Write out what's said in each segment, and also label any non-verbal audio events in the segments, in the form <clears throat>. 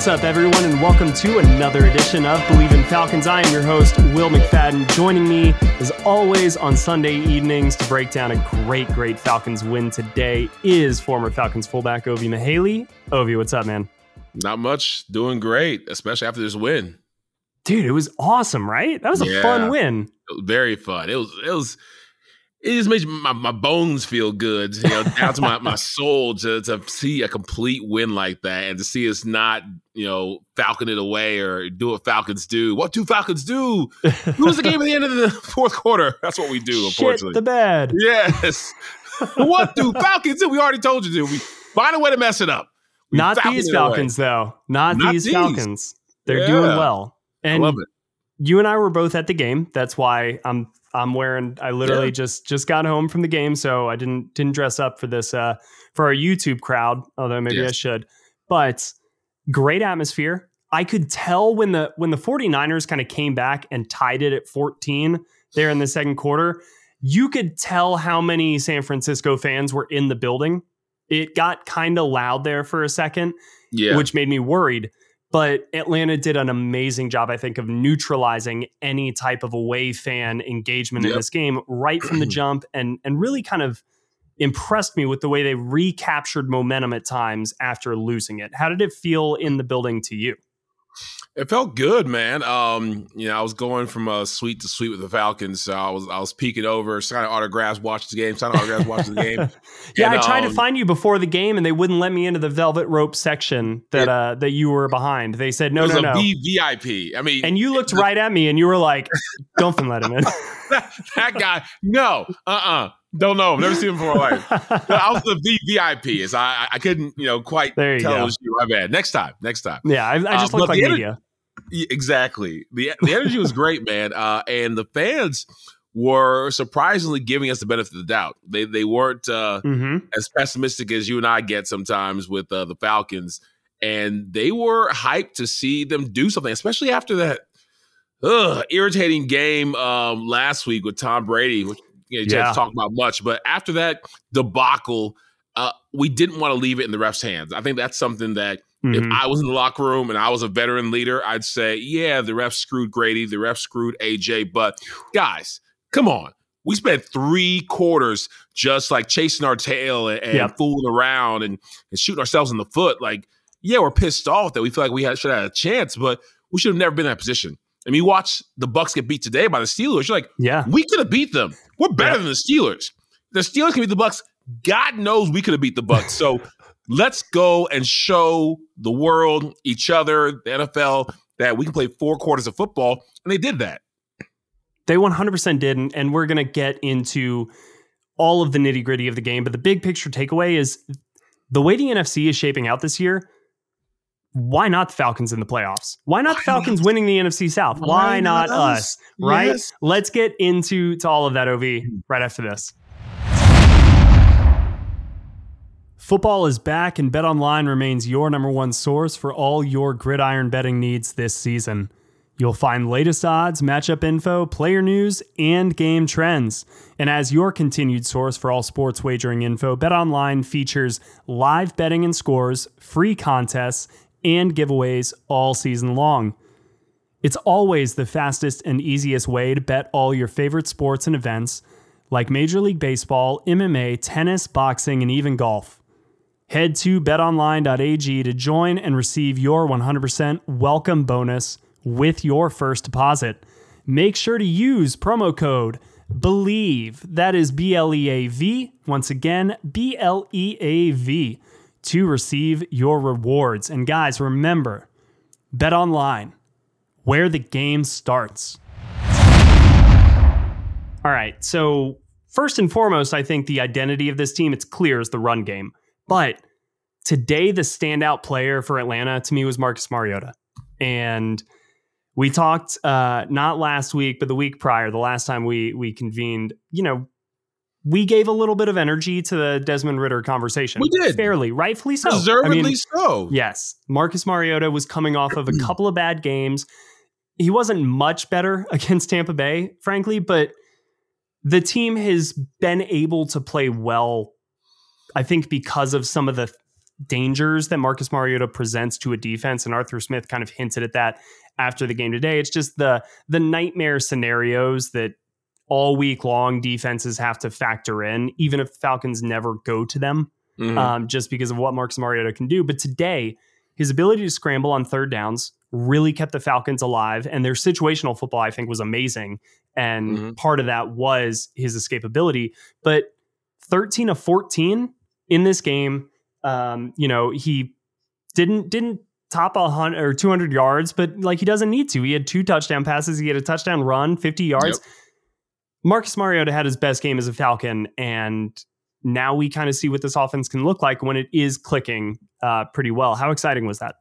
What's up, everyone, and welcome to another edition of Bleav in Falcons. I am your host, Will McFadden. Joining me, as always, on Sunday evenings to break down a great, great Falcons win today is former Falcons fullback Ovie Mughelli. Ovie, what's up, man? Not much. Doing great, especially after this win. Dude, it was awesome, right? That was a yeah, fun win. Very fun. It was. It was it just makes my, my bones feel good, you know, down to my, my <laughs> soul to, to see a complete win like that and to see us not, you know, falcon it away or do what Falcons do. What do Falcons do? Lose the game at the end of the <laughs> fourth quarter. That's what we do, unfortunately. The bad. Yes. <laughs> what do Falcons do? We already told you to. We find a way to mess it up. We not these Falcons, away. though. Not, not these, these, Falcons. They're yeah. doing well. And I love it. You and I were both at the game. That's why I'm I'm wearing. I literally yeah. just just got home from the game, so I didn't didn't dress up for this uh for our YouTube crowd. Although maybe yes. I should. But great atmosphere. I could tell when the when the 49ers kind of came back and tied it at 14 there in the second quarter. You could tell how many San Francisco fans were in the building. It got kind of loud there for a second, yeah. which made me worried. But Atlanta did an amazing job, I think, of neutralizing any type of away fan engagement yep. in this game right from the <clears throat> jump and and really kind of impressed me with the way they recaptured momentum at times after losing it. How did it feel in the building to you? It felt good, man. Um, you know, I was going from a suite to suite with the Falcons, so I was I was peeking over, signing autographs, watching the game, signing autographs, watching the game. <laughs> yeah, and, I tried um, to find you before the game, and they wouldn't let me into the velvet rope section that it, uh, that you were behind. They said no, no, no, VIP. I mean, and you looked right at me, and you were like, "Don't let him in." that, <laughs> that guy, no, uh, uh-uh. uh don't know. Never seen him before. Like, I was the VIP. Is I I couldn't you know quite there you tell go. you. My bad. Next time. Next time. Yeah, I, I just uh, look like media. Exactly. The the energy was great, man. Uh, and the fans were surprisingly giving us the benefit of the doubt. They they weren't uh, mm-hmm. as pessimistic as you and I get sometimes with uh, the Falcons, and they were hyped to see them do something, especially after that ugh, irritating game um, last week with Tom Brady, which you know, yeah. to talk about much. But after that debacle, uh, we didn't want to leave it in the refs' hands. I think that's something that Mm-hmm. If I was in the locker room and I was a veteran leader, I'd say, yeah, the ref screwed Grady, the ref screwed AJ. But guys, come on. We spent three quarters just like chasing our tail and, and yep. fooling around and, and shooting ourselves in the foot. Like, yeah, we're pissed off that we feel like we had, should have had a chance, but we should have never been in that position. I mean, watch the Bucks get beat today by the Steelers. You're like, yeah, we could have beat them. We're better than the Steelers. The Steelers can beat the Bucks. God knows we could have beat the Bucks. So let's go and show the world, each other, the NFL, that we can play four quarters of football. And they did that. They 100% did. And, and we're going to get into all of the nitty gritty of the game. But the big picture takeaway is the way the NFC is shaping out this year. Why not the Falcons in the playoffs? Why not the Falcons winning the NFC South? Why, Why not, not us? us? Right? Yes. Let's get into to all of that, Ov, hmm. right after this. Football is back, and BetOnline remains your number one source for all your gridiron betting needs this season. You'll find latest odds, matchup info, player news, and game trends. And as your continued source for all sports wagering info, BetOnline features live betting and scores, free contests, and giveaways all season long. It's always the fastest and easiest way to bet all your favorite sports and events like Major League Baseball, MMA, tennis, boxing, and even golf. Head to betonline.ag to join and receive your 100% welcome bonus with your first deposit. Make sure to use promo code BLEAV, that is B L E A V, once again, B L E A V, to receive your rewards. And guys, remember, bet online, where the game starts. All right, so first and foremost, I think the identity of this team, it's clear, is the run game. But today, the standout player for Atlanta to me was Marcus Mariota. And we talked uh, not last week, but the week prior, the last time we we convened, you know, we gave a little bit of energy to the Desmond Ridder conversation. We did. Fairly, rightfully so. Deservedly I mean, so. Yes. Marcus Mariota was coming off of a couple of bad games. He wasn't much better <laughs> against Tampa Bay, frankly, but the team has been able to play well, I think, because of some of the dangers that Marcus Mariota presents to a defense. And Arthur Smith kind of hinted at that after the game today. It's just the the nightmare scenarios that all week long defenses have to factor in, even if Falcons never go to them, mm-hmm. um, just because of what Marcus Mariota can do. But today, his ability to scramble on third downs really kept the Falcons alive, and their situational football, I think, was amazing. And mm-hmm. part of that was his escapability. But 13 of 14 in this game, um, you know, he didn't didn't top a hundred or 200 yards, but like he doesn't need to. He had two touchdown passes. He had a touchdown run, 50 yards. Yep. Marcus Mariota had his best game as a Falcon, and now we kind of see what this offense can look like when it is clicking uh, pretty well. How exciting was that?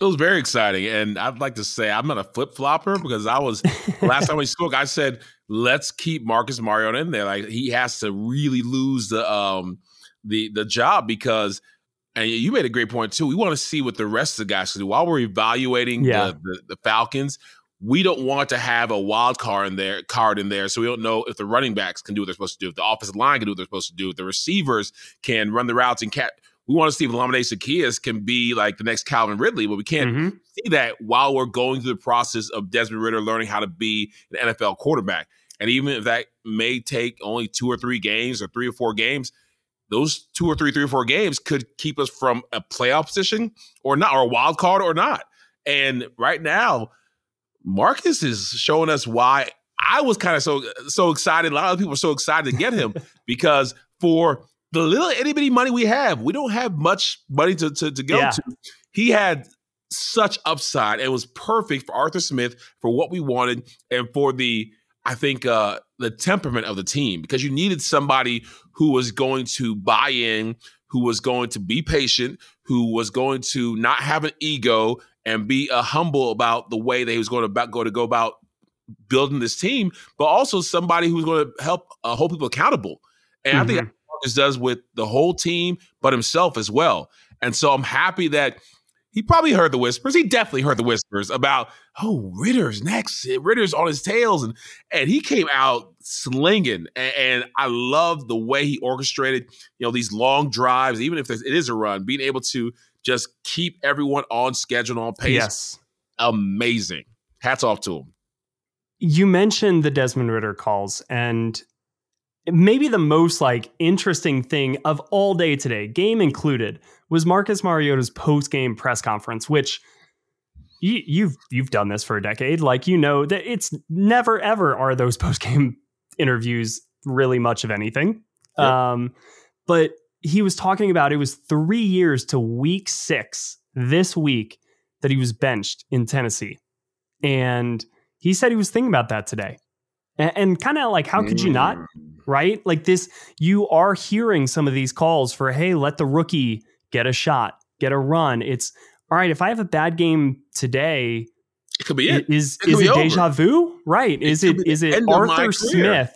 It was very exciting, and I'd like to say I'm not a flip flopper because I was last time we spoke. I said let's keep Marcus Mariota in there. Like he has to really lose the um the the job because. And you made a great point too. We want to see what the rest of the guys can do while we're evaluating yeah. the, the, the Falcons we don't want to have a wild card in there card in there so we don't know if the running backs can do what they're supposed to do if the offensive line can do what they're supposed to do if the receivers can run the routes and cat we want to see if Olamide Zaccheaus can be like the next Calvin Ridley, but we can't mm-hmm. see that while we're going through the process of Desmond Ridder learning how to be an NFL quarterback. And even if that may take only two or three games or three or four games, those two or three, three or four games could keep us from a playoff position or not, or a wild card or not. And right now, Marcus is showing us why I was kind of so so excited. A lot of people are so excited to get him <laughs> because for the little itty bitty money we have, we don't have much money to to, to go yeah. to. He had such upside and was perfect for Arthur Smith for what we wanted and for the I think uh the temperament of the team because you needed somebody who was going to buy in, who was going to be patient, who was going to not have an ego and be uh, humble about the way that he was going to about, go to go about building this team, but also somebody who's going to help uh, hold people accountable. And mm-hmm. I think mm-hmm. Marcus does with the whole team, but himself as well. And so I'm happy that he probably heard the whispers. He definitely heard the whispers about, oh, Ridder's next. Ridder's on his tails. And and he came out slinging. And, and I love the way he orchestrated, you know, these long drives, even if it is a run, being able to just keep everyone on schedule on pace. Yes. Amazing. Hats off to him. You mentioned the Desmond Ridder calls, and maybe the most like interesting thing of all day today, game included, was Marcus Mariota's post game press conference, which you, you've you've done this for a decade. Like you know that it's never ever are those <laughs> post game interviews really much of anything. Yep. Um, but he was talking about it was three years to week six this week that he was benched in Tennessee. And he said he was thinking about that today. And, and kind of like, how could you not? Right? Like this, you are hearing some of these calls for, hey, let the rookie get a shot, get a run. It's all right, if I have a bad game today, it could be it. Is it is it deja vu? Right. It is it is it Arthur Smith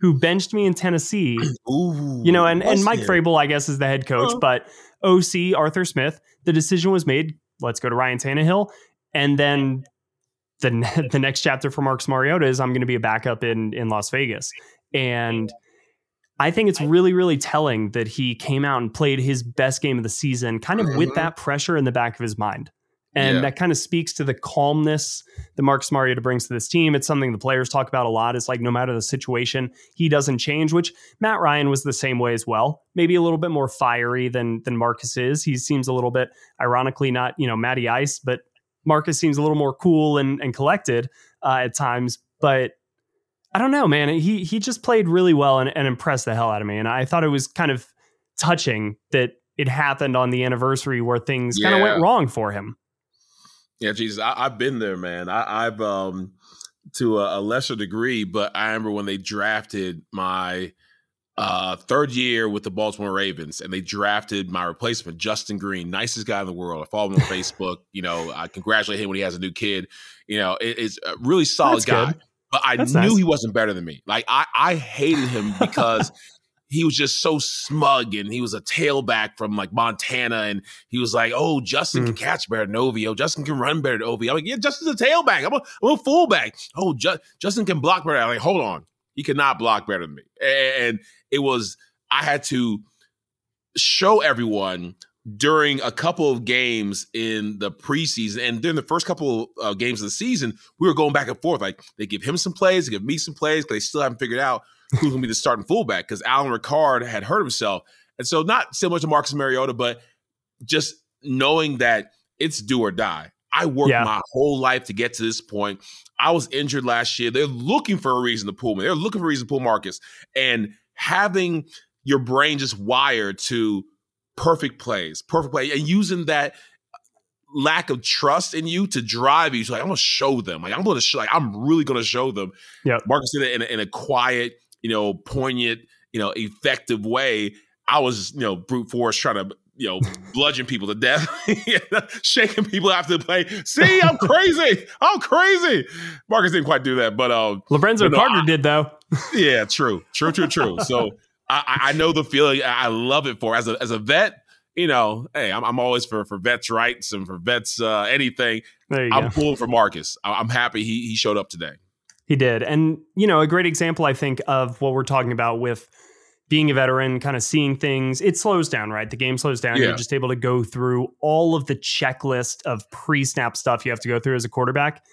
who benched me in Tennessee. <clears throat> Ooh, you know, and, and Mike Vrabel, I guess, is the head coach, uh-huh. but OC Arthur Smith, the decision was made. Let's go to Ryan Tannehill, and then the <laughs> the next chapter for Marcus Mariota is I'm going to be a backup in in Las Vegas, and I think it's really really telling that he came out and played his best game of the season, kind of with mm-hmm. that pressure in the back of his mind. And yeah. that kind of speaks to the calmness that Marcus Mariota brings to this team. It's something the players talk about a lot. It's like no matter the situation, he doesn't change, which Matt Ryan was the same way as well. Maybe a little bit more fiery than than Marcus is. He seems a little bit, ironically, not, you know, Matty Ice, but Marcus seems a little more cool and, and collected uh, at times. But I don't know, man. He he just played really well and, and impressed the hell out of me. And I thought it was kind of touching that it happened on the anniversary where things yeah. kind of went wrong for him. Yeah, Jesus, I, have been there, man. I, have um to a, a, lesser degree, but I remember when they drafted my uh, third year with the Baltimore Ravens, and they drafted my replacement, Justin Green, nicest guy in the world. I follow him on <laughs> Facebook. You know, I congratulate him when he has a new kid. You know, it, it's a really solid That's guy. Good. But I That's knew nice. he wasn't better than me. Like I, I hated him <laughs> because he was just so smug and he was a tailback from like Montana and he was like, oh, Justin mm. can catch better than Ovie. Oh, Justin can run better than Ovie. I'm like, yeah, Justin's a tailback. I'm a, I'm a fullback. Oh, Ju- Justin can block better. I'm like, hold on. He cannot block better than me. And it was, I had to show everyone during a couple of games in the preseason and during the first couple of uh, games of the season, we were going back and forth. Like they give him some plays, they give me some plays, but they still haven't figured out who's going to be the starting fullback because Alan Ricard had hurt himself. And so, not similar to Marcus Mariota, but just knowing that it's do or die. I worked yeah. my whole life to get to this point. I was injured last year. They're looking for a reason to pull me. They're looking for a reason to pull Marcus. And having your brain just wired to perfect plays, perfect play, and using that lack of trust in you to drive you. So like, I'm gonna show them. Like I'm gonna show. Like I'm really gonna show them. Yeah, Marcus did it in a, in a quiet, you know, poignant, you know, effective way. I was, you know, brute force trying to, you know, <laughs> bludgeon people to death, <laughs> shaking people after the play. See, I'm crazy. I'm crazy. Marcus didn't quite do that, but um, Lorenzo but no, Carter I, did though. yeah, true, true, true, true. So I, I know the feeling. I love it for as a as a vet you know, hey, I'm, I'm, always for for vets' rights and for vets uh, anything. I'm go. pulling for Marcus. I'm happy he he showed up today. He did. And, you know, a great example, I think, of what we're talking about with being a veteran, kind of seeing things, it slows down, right? The game slows down. Yeah. You're just able to go through all of the checklist of pre snap stuff you have to go through as a quarterback.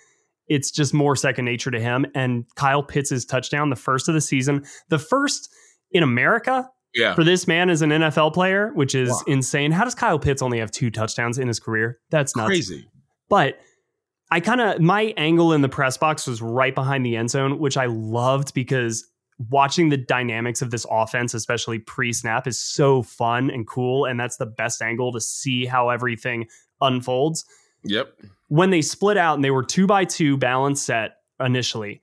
It's just more second nature to him. And Kyle Pitts' touchdown, the first of the season, the first in America yeah. for this man as an NFL player, which is wow. insane. How does Kyle Pitts only have two touchdowns in his career? That's nuts. Crazy. But I kind of my angle in the press box was right behind the end zone, which I loved because watching the dynamics of this offense, especially pre-snap, is so fun and cool. And that's the best angle to see how everything unfolds. Yep. When they split out and they were two by two balance set initially,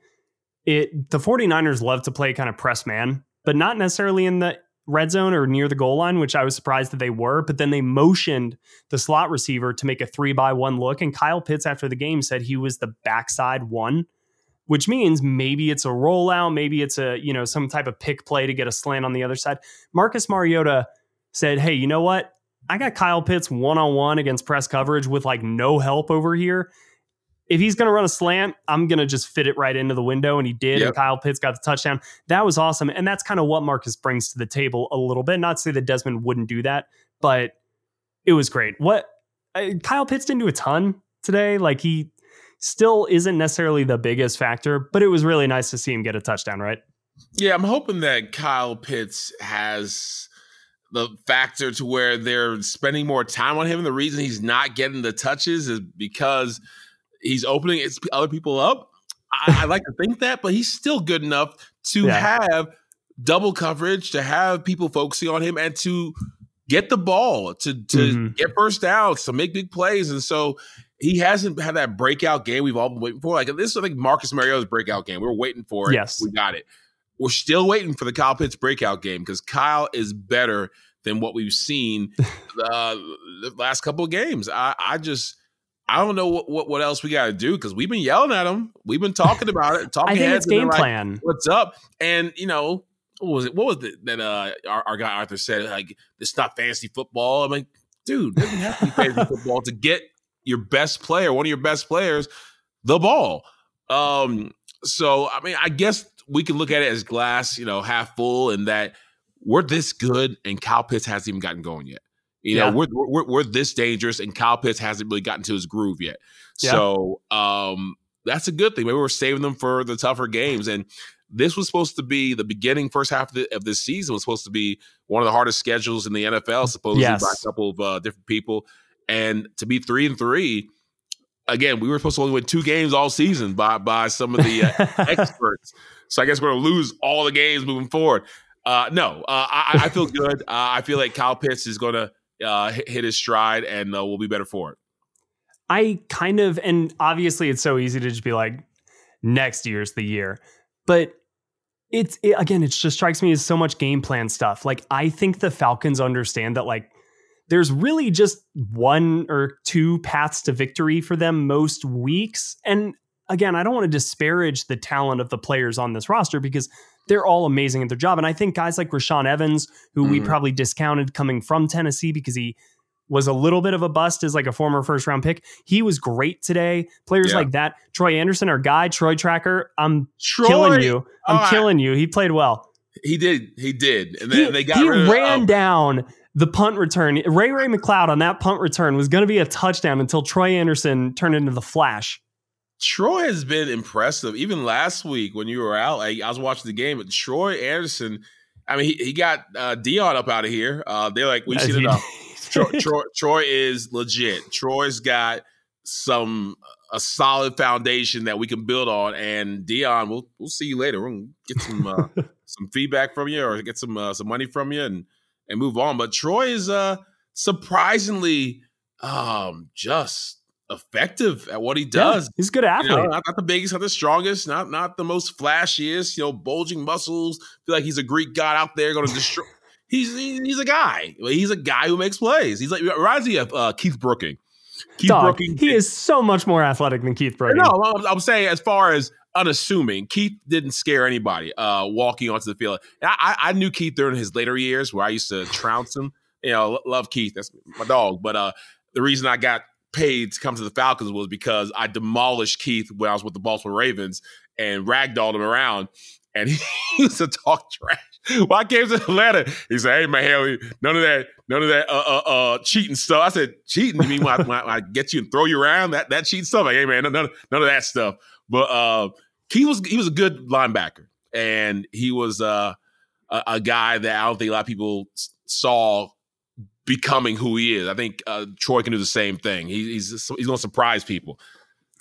it the 49ers love to play kind of press man, but not necessarily in the red zone or near the goal line, which I was surprised that they were. But then they motioned the slot receiver to make a three by one look. And Kyle Pitts, after the game, said he was the backside one, which means maybe it's a rollout, maybe it's a, you know, some type of pick play to get a slant on the other side. Marcus Mariota said, Hey, you know what? I got Kyle Pitts one on one against press coverage with like no help over here if he's going to run a slant, I'm going to just fit it right into the window. And he did. Yep. And Kyle Pitts got the touchdown. That was awesome. And that's kind of what Marcus brings to the table a little bit. Not to say that Desmond wouldn't do that, but it was great. What uh, Kyle Pitts didn't do a ton today. Like he still isn't necessarily the biggest factor, but it was really nice to see him get a touchdown, right? Yeah, I'm hoping that Kyle Pitts has the factor to where they're spending more time on him. The reason he's not getting the touches is because – he's opening other people up. I, I, like to think that, but he's still good enough to yeah. have double coverage, to have people focusing on him, and to get the ball, to to mm-hmm. get first downs, to make big plays. And so he hasn't had that breakout game we've all been waiting for. Like this is I think Marcus Mariota's breakout game. We are waiting for it. Yes, we got it. We're still waiting for the Kyle Pitts breakout game because Kyle is better than what we've seen <laughs> uh, the last couple of games. I, I just I don't know what, what, what else we got to do because we've been yelling at him. We've been talking about it. <laughs> Talking I think it's game like, plan. What's up? And you know, what was it? What was it that uh, our, our guy Arthur said? Like, it's not fantasy football. I'm like, dude, it doesn't have to be fantasy <laughs> football to get your best player, one of your best players, the ball. Um, so I mean, I guess we can look at it as glass, you know, half full, and that we're this good, and Kyle Pitts hasn't even gotten going yet. You know, yeah. we're, we're, we're this dangerous, and Kyle Pitts hasn't really gotten to his groove yet. Yeah. So um, that's a good thing. Maybe we're saving them for the tougher games. And this was supposed to be the beginning, first half of, the, of this season was supposed to be one of the hardest schedules in the NFL, supposedly yes. by a couple of uh, different people. And to be three and three, again, we were supposed to only win two games all season by by some of the uh, <laughs> experts. So I guess we're going to lose all the games moving forward. Uh, no, uh, I, I, feel good. Uh, I feel like Kyle Pitts is going to uh, hit his stride, and uh, we'll be better for it. I kind of, and obviously, it's so easy to just be like, next year's the year, but it's it, again, it just strikes me as so much game plan stuff. Like, I think the Falcons understand that, like, there's really just one or two paths to victory for them most weeks. And again, I don't want to disparage the talent of the players on this roster because they're all amazing at their job. And I think guys like Rashaan Evans, who mm. we probably discounted coming from Tennessee because he was a little bit of a bust as like a former first round pick. He was great today. Players yeah. like that, Troy Anderson, our guy, Troy Tracker. I'm Troy, killing you. I'm oh, killing you. He played well. He did. He did. And then he, they got he ran of, down the punt return. Ray Ray McCloud on that punt return was going to be a touchdown until Troy Anderson turned into the flash. Troy has been impressive. Even last week when you were out, I, I was watching the game, but Troy Anderson. I mean, he, he got uh, Deion up out of here. Uh, they're like, we've seen enough. Troy, Troy, Troy is legit. Troy's got some a solid foundation that we can build on. And Deion, we'll we'll see you later. We're gonna get some uh, <laughs> some feedback from you or get some uh, some money from you and and move on. But Troy is uh surprisingly um just effective at what he does. Yeah, he's good athlete. You know, not, not, the biggest, not the strongest, not not the most flashiest. You know, bulging muscles. Feel like he's a Greek god out there going to destroy. <laughs> he's he's a guy. He's a guy who makes plays. He's like reminds me of uh, Keith Brooking. Keith Dog, Brooking. He is so much more athletic than Keith Brooking. No, I'm, I'm saying as far as unassuming. Keith didn't scare anybody uh, walking onto the field. I, I, knew Keith during his later years where I used to trounce him. You know, love Keith. That's my dog. But uh, the reason I got paid to come to the Falcons was because I demolished Keith when I was with the Baltimore Ravens and ragdolled him around. And <laughs> he used to talk trash. When I came to Atlanta, he said, "Hey man, none of that, none of that, uh, uh, uh cheating stuff." I said, "Cheating? You mean when I, when I, get you and throw you around that that cheating stuff?" Like, hey man, none, none of that stuff. But uh, he was he was a good linebacker, and he was uh, a, a guy that I don't think a lot of people saw becoming who he is. I think uh, Troy can do the same thing. He, he's he's going to surprise people.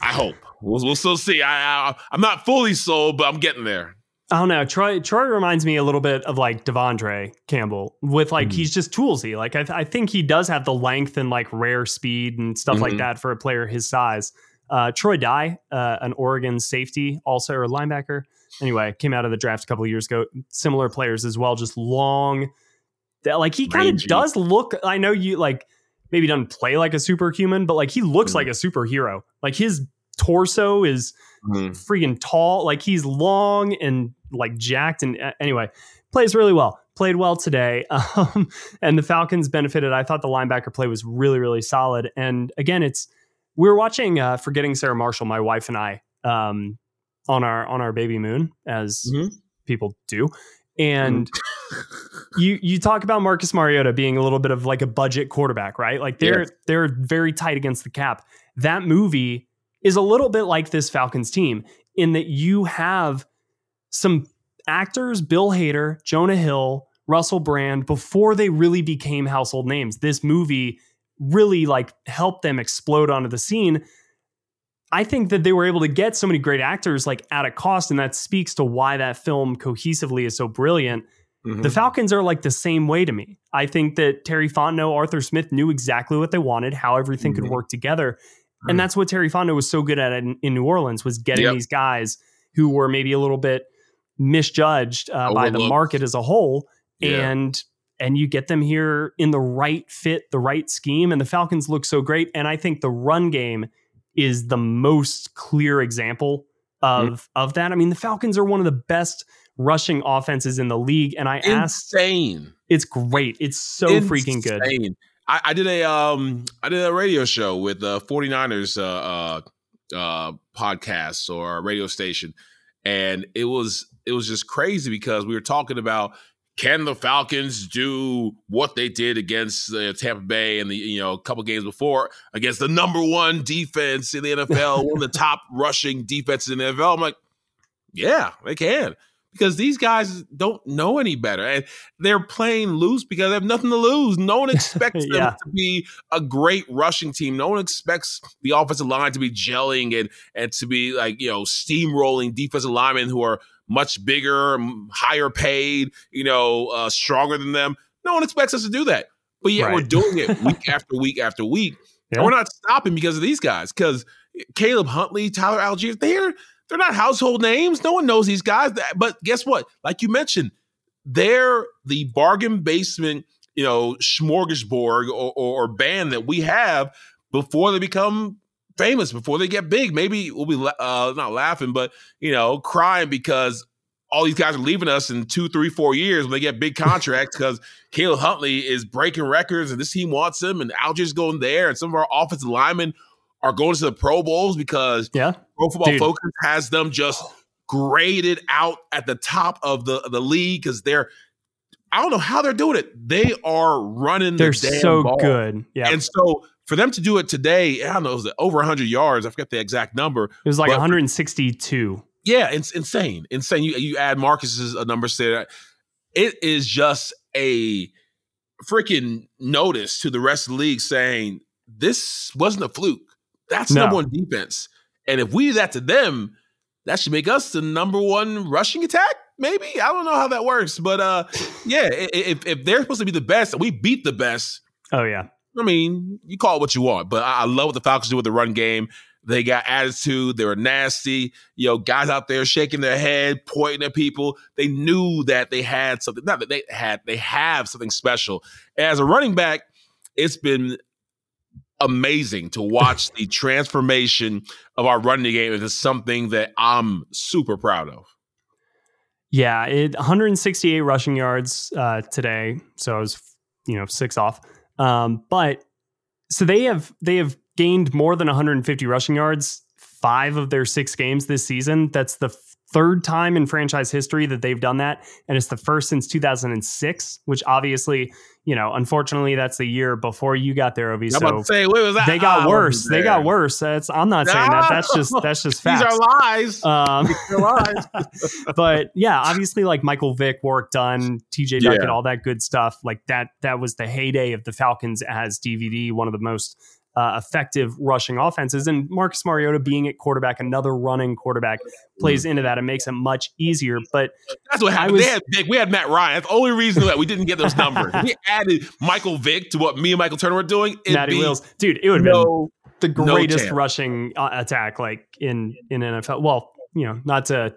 I hope we'll, we'll still see. I, I I'm not fully sold, but I'm getting there. I don't know. Troy Troy reminds me a little bit of like De'Vondre Campbell with like mm-hmm. he's just toolsy. Like I, th- I think he does have the length and like rare speed and stuff mm-hmm. like that for a player his size. Uh, Troy Dye, uh, an Oregon safety, also or linebacker. Anyway, came out of the draft a couple of years ago. Similar players as well, just long, that like he kind of does look. I know you like maybe doesn't play like a superhuman, but like he looks mm like a superhero. Like his torso is mm freaking tall. Like he's long and like jacked. And uh, anyway, plays really well. Played well today. <laughs> Um, and the Falcons benefited. I thought the linebacker play was really, really solid. And again, it's we were watching uh, Forgetting Sarah Marshall, my wife and I, um, on our on our baby moon, as mm-hmm. people do. And mm-hmm. <laughs> you you talk about Marcus Mariota being a little bit of like a budget quarterback, right? Like they're yes. they're very tight against the cap. That movie is a little bit like this Falcons team in that you have some actors, Bill Hader, Jonah Hill, Russell Brand, before they really became household names. This movie really like helped them explode onto the scene. I think that they were able to get so many great actors like at a cost, and that speaks to why that film cohesively is so brilliant. Mm-hmm. The Falcons are like the same way to me. I think that Terry Fontenot, Arthur Smith knew exactly what they wanted, how everything mm-hmm. could work together. Mm-hmm. And that's what Terry Fontenot was so good at in, in New Orleans was getting yep. these guys who were maybe a little bit misjudged uh, by the market as a whole yeah. and and you get them here in the right fit, the right scheme and the Falcons look so great and I think the run game is the most clear example of mm. of that. I mean, the Falcons are one of the best rushing offenses in the league, and I Insane. asked, Insane! It's great. It's so Insane. freaking good. I, I, did a um I did a radio show with the 49ers uh, uh, uh podcast or radio station, and it was it was just crazy because we were talking about can the Falcons do what they did against uh, Tampa Bay and the you know a couple games before against the number one defense in the <laughs> NFL, one of the top rushing defenses in the NFL? I'm like, yeah, they can because these guys don't know any better and they're playing loose because they have nothing to lose. No one <laughs> expects yeah. them to be a great rushing team. No one expects the offensive line to be gelling and and to be like you know steamrolling defensive linemen who are much bigger, higher paid, you know, uh, stronger than them. No one expects us to do that. But yet right. we're <laughs> doing it week after week after week. Yeah. And we're not stopping because of these guys. Because Caleb Huntley, Tyler Allgeier, they're they're not household names. No one knows these guys. But guess what? Like you mentioned, they're the bargain basement, you know, smorgasbord or, or, or band that we have before they become famous before they get big. Maybe we'll be uh, not laughing, but you know, crying because all these guys are leaving us in two, three, four years when they get big <laughs> contracts because Caleb Huntley is breaking records and this team wants him, and Allgeier's going there, and some of our offensive linemen are going to the Pro Bowls because yeah, Pro Football Dude. Focus has them just graded out at the top of the the league because they're I don't know how they're doing it. They are running. They're the so ball. good. Yeah, and so for them to do it today, I don't know, it was over 100 yards. I forget the exact number. It was like 162. Yeah, it's insane, insane. You you add Marcus's uh, number to it is just a freaking notice to the rest of the league saying this wasn't a fluke. That's no. number one defense, and if we do that to them, that should make us the number one rushing attack. Maybe I don't know how that works, but uh, <laughs> yeah, if if they're supposed to be the best we beat the best, oh yeah. I mean, you call it what you want, but I, love what the Falcons do with the run game. They got attitude. They were nasty. You know, guys out there shaking their head, pointing at people. They knew that they had something. Not that they had. They have something special. As a running back, it's been amazing to watch the transformation of our running game It is something that I'm super proud of. Yeah, it 168 rushing yards uh, today, so I was you know six off. Um, but so they have they have gained more than 150 rushing yards five of their six games this season. That's the third time in franchise history that they've done that. And it's the first since 2006, which obviously, you know, unfortunately, that's the year before you got there, Ovie. So say, was that? they got oh, worse. They got worse. That's, I'm not saying that. That's just <laughs> that's just facts. These are lies. Um, These are lies. <laughs> <laughs> but yeah, obviously, like Michael Vick, Warrick Dunn, TJ Duckett, yeah. all that good stuff. Like that. That was the heyday of the Falcons as DVD. One of the most uh, effective rushing offenses. And Marcus Mariota being at quarterback, another running quarterback, plays into that and makes it much easier. But that's what happened. Was, had Vick, we had Matt Ryan. That's the only reason that we didn't get those numbers. <laughs> we added Michael Vick to what me and Michael Turner were doing. Matty Wheels, dude, it would have no, been the greatest no rushing uh, attack like in in NFL. Well, you know, not to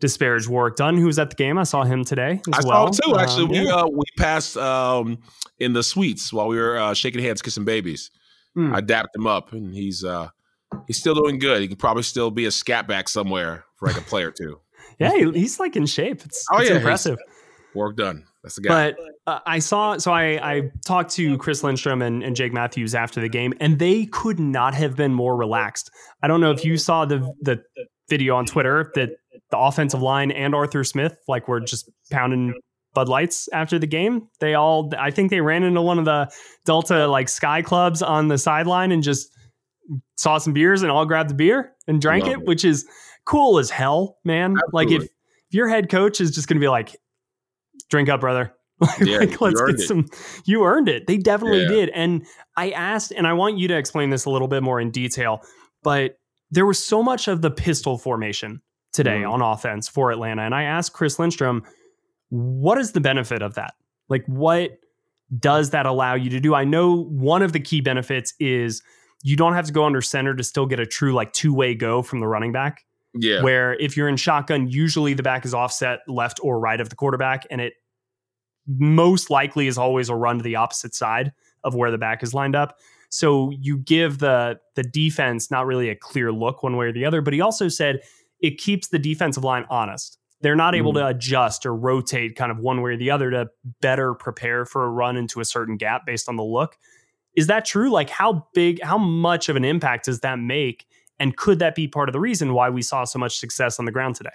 disparage Warrick Dunn, who was at the game. I saw him today as I well. saw him too. Actually, um, we uh, we passed um, in the suites while we were uh, shaking hands, kissing babies. Mm. I dapped him up, and he's uh he's still doing good. He could probably still be a scat back somewhere for like a play or two. <laughs> yeah, he's like in shape. It's, oh, it's yeah, impressive. Warrick Dunn. That's the guy. But uh, I saw, so I, I talked to Chris Lindstrom and, and Jake Matthews after the game, and they could not have been more relaxed. I don't know if you saw the the video on Twitter that the offensive line and Arthur Smith like were just pounding Bud Lights after the game. They all, I think they ran into one of the Delta like Sky Clubs on the sideline and just saw some beers and all grabbed the beer and drank it, it, which is cool as hell, man. Absolutely. Like if, if your head coach is just going to be like, drink up, brother. <laughs> yeah, like, let's get it. You earned it. They definitely yeah. did. And I asked, and I want you to explain this a little bit more in detail, but there was so much of the pistol formation today mm. on offense for Atlanta. And I asked Chris Lindstrom, what is the benefit of that? Like, what does that allow you to do? I know one of the key benefits is you don't have to go under center to still get a true like two way go from the running back. Yeah. Where if you're in shotgun, usually the back is offset left or right of the quarterback, and it most likely is always a run to the opposite side of where the back is lined up. So you give the the defense not really a clear look one way or the other. But he also said it keeps the defensive line honest. They're not able mm. to adjust or rotate kind of one way or the other to better prepare for a run into a certain gap based on the look. Is that true? Like, how big, how much of an impact does that make? And could that be part of the reason why we saw so much success on the ground today?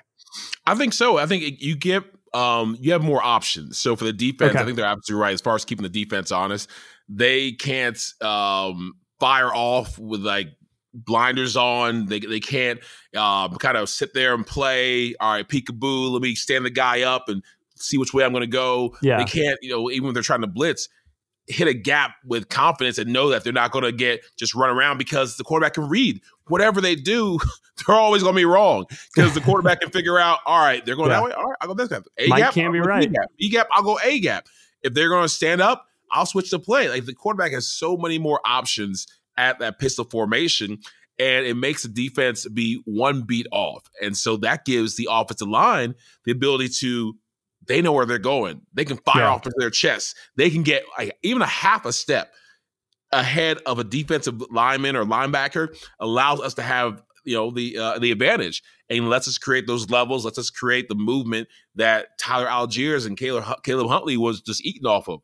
I think so. I think you get um, you have more options. So for the defense, okay. I think they're absolutely right as far as keeping the defense honest. They can't um, fire off with like blinders on. They they can't um, kind of sit there and play. All right, peekaboo. Let me stand the guy up and see which way I'm going to go. Yeah. They can't, you know, even when they're trying to blitz, hit a gap with confidence and know that they're not going to get just run around because the quarterback can read. Whatever they do, <laughs> they're always going to be wrong because the quarterback can figure out. All right, they're going yeah. that way. All right, I'll go this gap. A Mike gap can't be right. B gap. B gap. I'll go A gap. If they're going to stand up, I'll switch the play. Like the quarterback has so many more options at that pistol formation and it makes the defense be one beat off. And so that gives the offensive line the ability to they know where they're going. They can fire yeah. off of their chest. They can get like even a half a step ahead of a defensive lineman or linebacker allows us to have you know the uh, the advantage and lets us create those levels, lets us create the movement that Tyler Allgeier and Caleb, Caleb Huntley was just eating off of.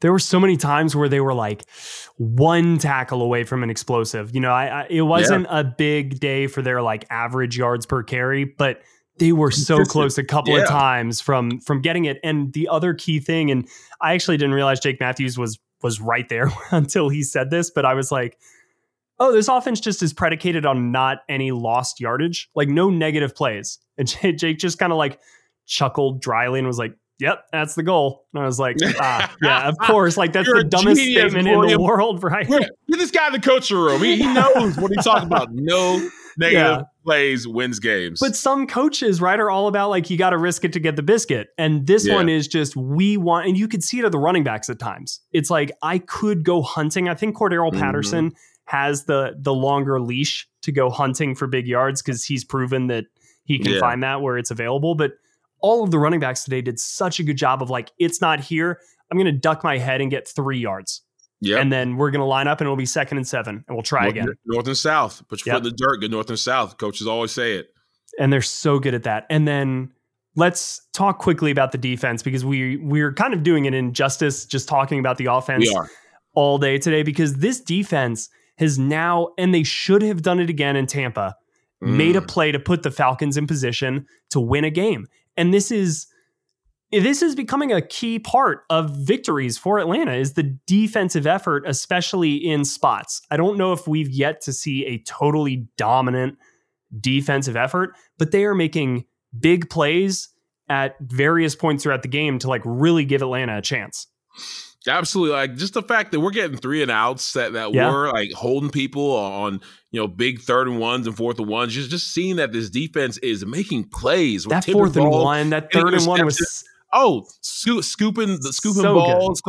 There were so many times where they were like one tackle away from an explosive. You know, I, I it wasn't yeah. a big day for their like average yards per carry, but they were so close a couple yeah. of times from from getting it. And the other key thing, and I actually didn't realize Jake Matthews was was right there <laughs> until he said this, but I was like, oh, this offense just is predicated on not any lost yardage, like no negative plays. And <laughs> Jake just kind of like chuckled dryly and was like, yep, that's the goal. And I was like, <laughs> ah, yeah, of course. Like that's You're the dumbest statement in the world, <laughs> right? Get this guy in the coaching room. He, he knows what he's talking about. <laughs> No negative yeah. plays wins games. But some coaches, right, are all about like you got to risk it to get the biscuit. And this yeah. one is just we want, and you could see it at the running backs at times. It's like I could go hunting. I think Cordarrelle mm-hmm. Patterson has the the longer leash to go hunting for big yards because he's proven that he can yeah. find that where it's available. But all of the running backs today did such a good job of like, it's not here. I'm going to duck my head and get three yards. Yeah. And then we're going to line up and it'll be second and seven and we'll try north, again. North and south. Put your yep. foot in the dirt. Good north and south. Coaches always say it. And they're so good at that. And then let's talk quickly about the defense because we we're kind of doing an injustice just talking about the offense all day today because this defense has now, and they should have done it again in Tampa, mm. made a mm. play to put the Falcons in position to win a game. And this is this is becoming a key part of victories for Atlanta is the defensive effort, especially in spots. I don't know if we've yet to see a totally dominant defensive effort, but they are making big plays at various points throughout the game to like really give Atlanta a chance. Absolutely. Like just the fact that we're getting three and outs that, that yeah. we're like holding people on, you know, big third and ones and fourth and ones. Just just seeing that this defense is making plays. That fourth and one, that third and one was oh, scooping the scooping so balls.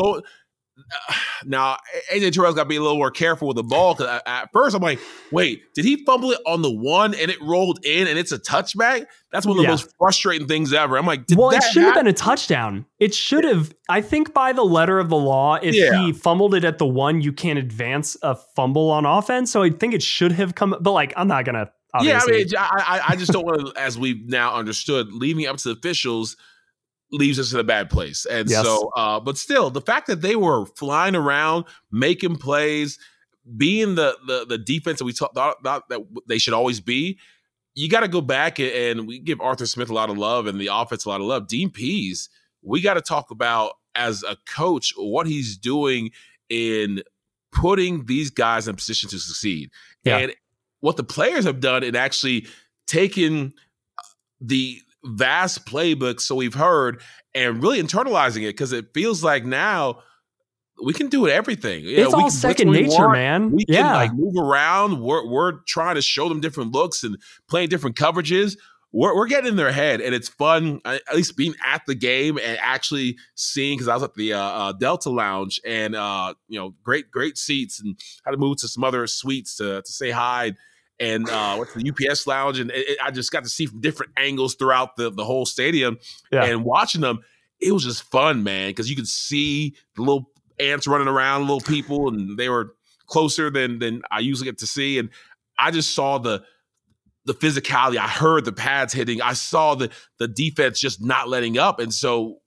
<sighs> Now AJ Terrell's got to be a little more careful with the ball because at first I'm like, wait, did he fumble it on the one and it rolled in and it's a touchback? That's one of the yeah. most frustrating things ever. I'm like, well, it should have been a touchdown. It should have. I think by the letter of the law, if yeah. he fumbled it at the one, you can't advance a fumble on offense. So I think it should have come. But like, I'm not gonna. Obviously. Yeah, I mean, I, I just don't want to, as we've now understood, leaving up to the officials leaves us in a bad place. And yes. so, uh, but still, the fact that they were flying around, making plays, being the the, the defense that we thought, that they should always be, you got to go back and we give Arthur Smith a lot of love and the offense a lot of love. Dean Pees, we got to talk about as a coach what he's doing in putting these guys in position to succeed. Yeah. And what the players have done in actually taking the vast playbook, so we've heard, and really internalizing it because it feels like now we can do everything. You it's know, all second nature, want. man. We yeah. can like move around. We're we're trying to show them different looks and playing different coverages. We're, we're getting in their head, and it's fun. At least being at the game and actually seeing because I was at the uh, uh, Delta Lounge and uh, you know great great seats and had to move to some other suites to to say hi and uh, went to the UPS lounge, and it, I just got to see from different angles throughout the the whole stadium, yeah. and watching them. It was just fun, man, because you could see the little ants running around, little people, and they were closer than than I usually get to see, and I just saw the the physicality. I heard the pads hitting. I saw the the defense just not letting up, and so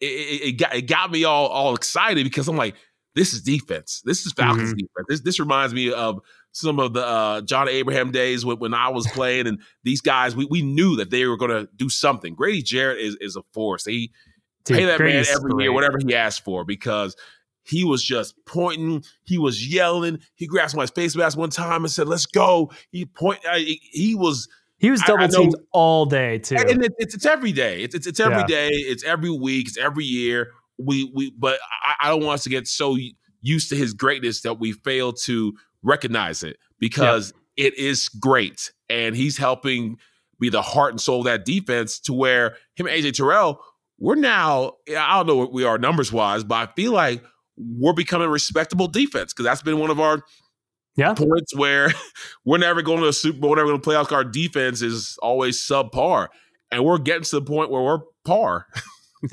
it, it, it got it got me all all excited because I'm like, this is defense. This is Falcons mm-hmm. defense. This this reminds me of some of the uh, John Abraham days when, when I was playing, and these guys, we, we knew that they were going to do something. Grady Jarrett is is a force. He Dude, pay that man every great. year whatever he asked for because he was just pointing, he was yelling. He grabbed my face mask one time and said, "Let's go." He point, uh, he was. He was double teamed all day too, and it, it's, it's every day. It's it's, it's every yeah. day. It's every week. It's every year. We we, but I, I don't want us to get so used to his greatness that we fail to recognize it because it is great. And he's helping be the heart and soul of that defense to where him and AJ Terrell, we're now, I don't know what we are numbers wise, but I feel like we're becoming respectable defense because that's been one of our yeah. points where <laughs> we're never going to a Super Bowl, never going to playoff. Our defense is always subpar. And we're getting to the point where we're par. <laughs> <laughs>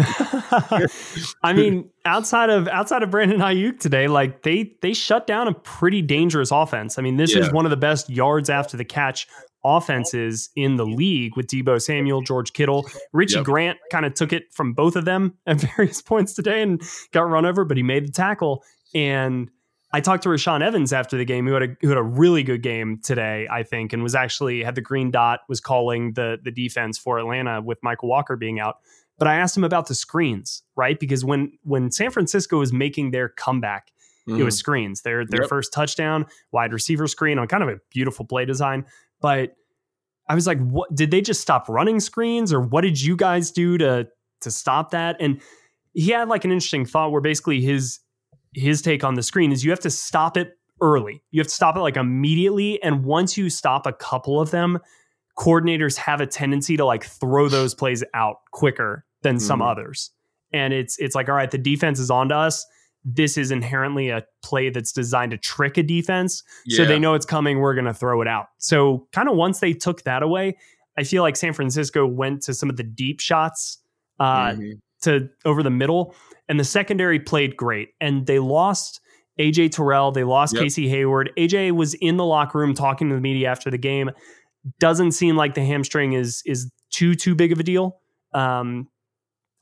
I mean, outside of outside of Brandon Aiyuk today, like they they shut down a pretty dangerous offense. I mean, this yeah. is one of the best yards after the catch offenses in the league with Deebo Samuel, George Kittle. Richie yep. Grant kind of took it from both of them at <laughs> various points today and got run over, but he made the tackle. And I talked to Rashaan Evans after the game, who had a who had a really good game today, I think, and was actually had the green dot, was calling the the defense for Atlanta with Mykal Walker being out. But I asked him about the screens, right? Because when when San Francisco was making their comeback, mm. it was mm-hmm. screens. Their their yep. first touchdown, wide receiver screen on kind of a beautiful play design. But I was like, what did they just stop running screens or what did you guys do to to stop that? And he had like an interesting thought where basically his his take on the screen is you have to stop it early. You have to stop it like immediately. And once you stop a couple of them, coordinators have a tendency to like throw those plays out quicker than some mm-hmm. others. And it's it's like, all right, the defense is on to us. This is inherently a play that's designed to trick a defense. Yeah. So they know it's coming. We're going to throw it out. So, kind of once they took that away, I feel like San Francisco went to some of the deep shots uh, mm-hmm. to over the middle, and the secondary played great. And they lost AJ Terrell. They lost yep. Casey Hayward. AJ was in the locker room talking to the media after the game. Doesn't seem like the hamstring is is too too big of a deal. Um,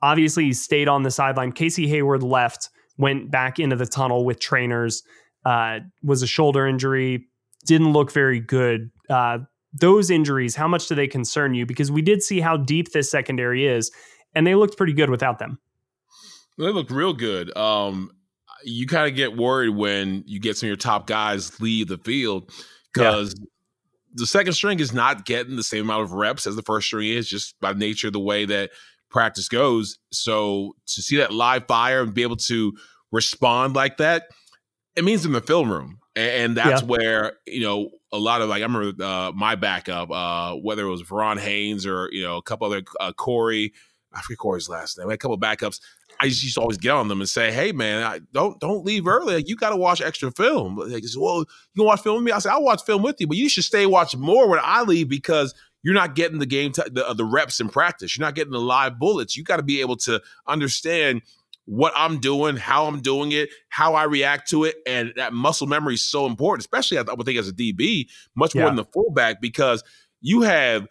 obviously, he stayed on the sideline. Casey Hayward left, went back into the tunnel with trainers. Uh, was a shoulder injury. Didn't look very good. Uh, those injuries, how much do they concern you? Because we did see how deep this secondary is, and they looked pretty good without them. They looked real good. Um, you kind of get worried when you get some of your top guys leave the field because yeah. The second string is not getting the same amount of reps as the first string is, just by nature of the way that practice goes. So to see that live fire and be able to respond like that, it means in the film room. And, that's yeah. where, you know, a lot of like, I remember uh, my backup, uh, whether it was Verron Haynes or, you know, a couple other, uh, Corey, I forget Corey's last name, We had a couple of backups. I just used to always get on them and say, "Hey, man, I, don't don't leave mm-hmm. early. Like, you got to watch extra film." Say, "Well, you can watch film with me." I say, "I'll watch film with you, but you should stay watch more when I leave because you're not getting the game t- the, uh, the reps in practice. You're not getting the live bullets. You got to be able to understand." what I'm doing, how I'm doing it, how I react to it, and that muscle memory is so important, especially I would think as a DB, much more than the fullback, because you have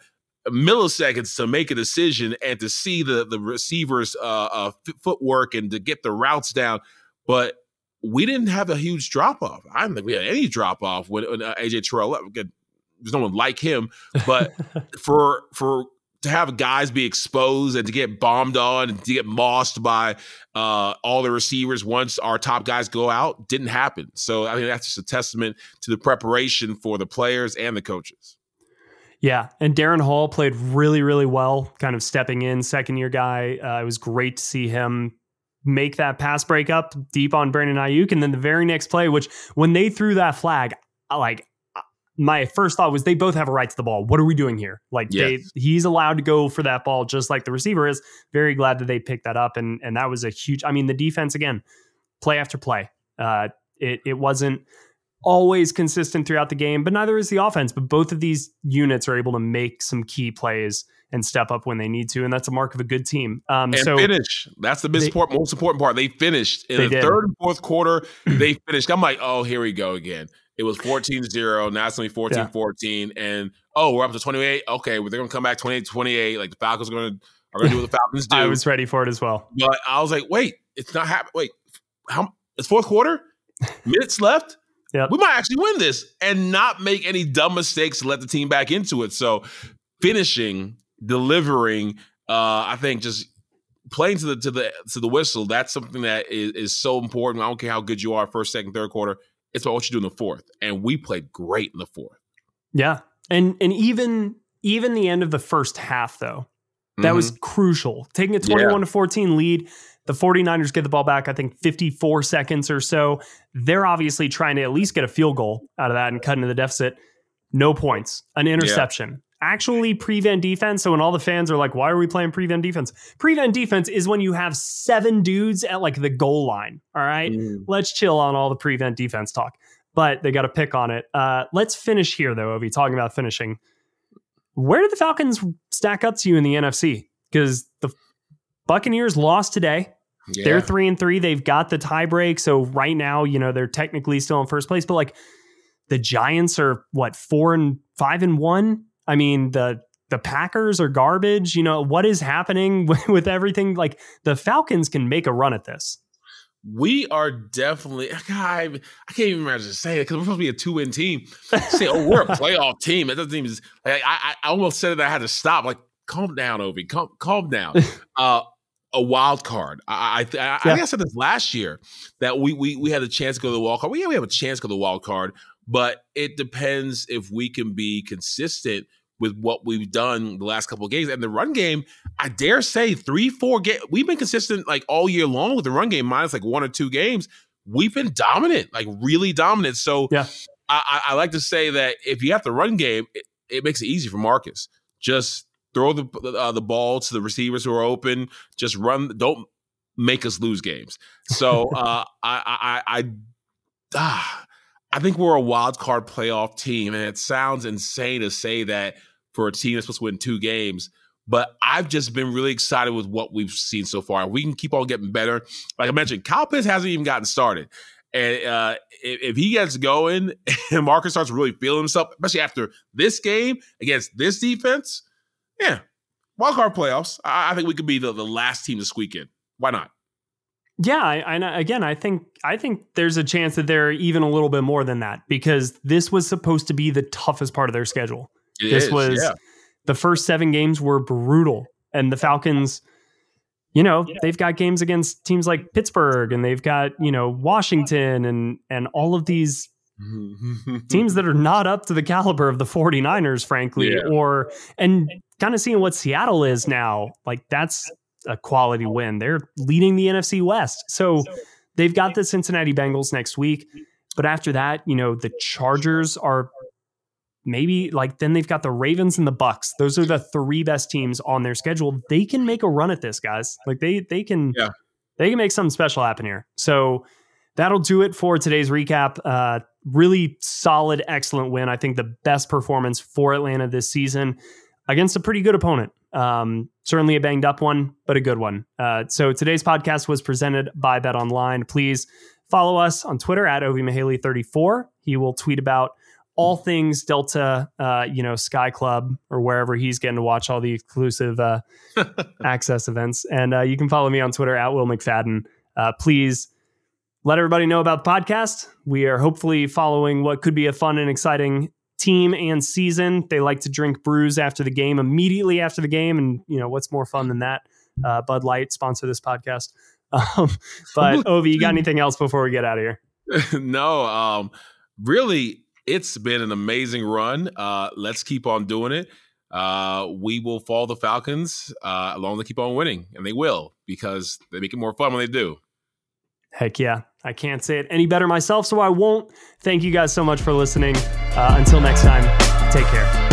milliseconds to make a decision and to see the the receiver's uh, uh, footwork and to get the routes down. But we didn't have a huge drop off. I don't think we had any drop off when, when uh, AJ Terrell. There's no one like him, but <laughs> for for to have guys be exposed and to get bombed on and to get mossed by uh, all the receivers once our top guys go out didn't happen. So I mean that's just a testament to the preparation for the players and the coaches. Yeah, and Darren Hall played really, really well, kind of stepping in, second year guy. Uh, it was great to see him make that pass break up deep on Brandon Aiyuk. and then the very next play, which when they threw that flag, like my first thought was they both have a right to the ball. What are we doing here? Like yes. they, he's allowed to go for that ball just like the receiver is. Very glad that they picked that up, and and that was a huge. I mean, the defense again, play after play. Uh, it it wasn't always consistent throughout the game, but neither is the offense. But both of these units are able to make some key plays and step up when they need to, and that's a mark of a good team. Um, and so finish. That's the most, they, important, most important part. They finished in they the did. third and fourth quarter. <clears throat> They finished. I'm like, oh, here we go again. It was 14-0. Now it's only 14-14. Yeah. And oh, we're up to 28. Okay, well, they're gonna come back 28-28. Like the Falcons are gonna are gonna do what the Falcons <laughs> do. I was ready for it as well. But I was like, wait, it's not happening. Wait, how it's fourth quarter? Minutes left? Yep. We might actually win this and not make any dumb mistakes to let the team back into it. So finishing, delivering, uh, I think just playing to the to the to the whistle, that's something that is, is so important. I don't care how good you are first, second, third quarter. It's about what you do in the fourth. And we played great in the fourth. Yeah. And and even even the end of the first half though, that mm-hmm. was crucial. Taking a 21 yeah. to 14 lead the 49ers get the ball back, I think 54 seconds or so. They're obviously trying to at least get a field goal out of that and cut into the deficit. No points, an interception. Yeah. Actually, prevent defense. So when all the fans are like, why are we playing prevent defense? Prevent defense is when you have seven dudes at like the goal line. All right. Mm. Let's chill on all the prevent defense talk. But they got to pick on it. Uh, let's finish here, though, Ovie, talking about finishing. Where do the Falcons stack up to you in the NFC? Because the Buccaneers lost today. Yeah. They're three and three. They've got the tiebreak. So right now, you know, they're technically still in first place, but like the Giants are what four and five and one. I mean, the the Packers are garbage. You know, what is happening <laughs> with, everything? Like the Falcons can make a run at this. We are definitely. God, <laughs> I, I can't even imagine saying it because we're supposed to be a two-win team. Say, oh, we're a <laughs> playoff team. It doesn't even. Like, I, I almost said that I had to stop. Like, calm down, Ovie. Calm, calm down. uh, a wild card. I I, I, yeah. I think I said this last year that we we we had a chance to go to the wild card. We yeah, we have a chance to go to the wild card, but it depends if we can be consistent with what we've done the last couple of games. And the run game, I dare say, three, four games. We've been consistent like all year long with the run game, minus like one or two games. We've been dominant, like really dominant. So yeah. I, I like to say that if you have the run game, it, it makes it easy for Marcus. Just throw the uh, the ball to the receivers who are open. Just run. Don't make us lose games. So <laughs> uh, I I I, ah, I think we're a wild card playoff team, and it sounds insane to say that for a team that's supposed to win two games. But I've just been really excited with what we've seen so far. We can keep on getting better. Like I mentioned, Kyle Pitts hasn't even gotten started. And uh, if, if, he gets going <laughs> and Marcus starts really feeling himself, especially after this game against this defense, yeah, wild card playoffs. I, I think we could be the, the last team to squeak in. Why not? Yeah, I, I, again, I think I think there's a chance that they're even a little bit more than that because this was supposed to be the toughest part of their schedule. It this is, was yeah. the first seven games were brutal, and the Falcons, you know, yeah. they've got games against teams like Pittsburgh, and they've got you know Washington, and and all of these teams that are not up to the caliber of the 49ers, frankly, yeah. or and kind of seeing what Seattle is now, like that's a quality win. They're leading the NFC West. So they've got the Cincinnati Bengals next week. But after that, you know, the Chargers are maybe like then they've got the Ravens and the Bucks. Those are the three best teams on their schedule. They can make a run at this, guys. Like they they can yeah. they can make something special happen here. So that'll do it for today's recap. Uh, really solid, excellent win. I think the best performance for Atlanta this season against a pretty good opponent. Um, certainly a banged up one, but a good one. Uh, so today's podcast was presented by Bet Online. Please follow us on Twitter at OvieMughelli34. He will tweet about all things Delta, uh, you know, Sky Club or wherever he's getting to watch all the exclusive uh, <laughs> access events. And uh, you can follow me on Twitter at Will McFadden. Uh, please let everybody know about the podcast. We are hopefully following what could be a fun and exciting team and season. They like to drink brews after the game, immediately after the game, and you know what's more fun than that? Uh, Bud Light sponsor this podcast. <laughs> Um, but <laughs> Ovie, you got anything else before we get out of here? <laughs> no, um, really, it's been an amazing run. Uh, let's keep on doing it. Uh, we will follow the Falcons uh, along to keep on winning, and they will because they make it more fun when they do. Heck yeah. I can't say it any better myself, so I won't. Thank you guys so much for listening. Uh, until next time, take care.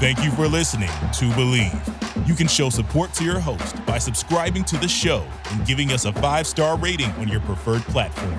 Thank you for listening to Bleav. You can show support to your host by subscribing to the show and giving us a five star rating on your preferred platform.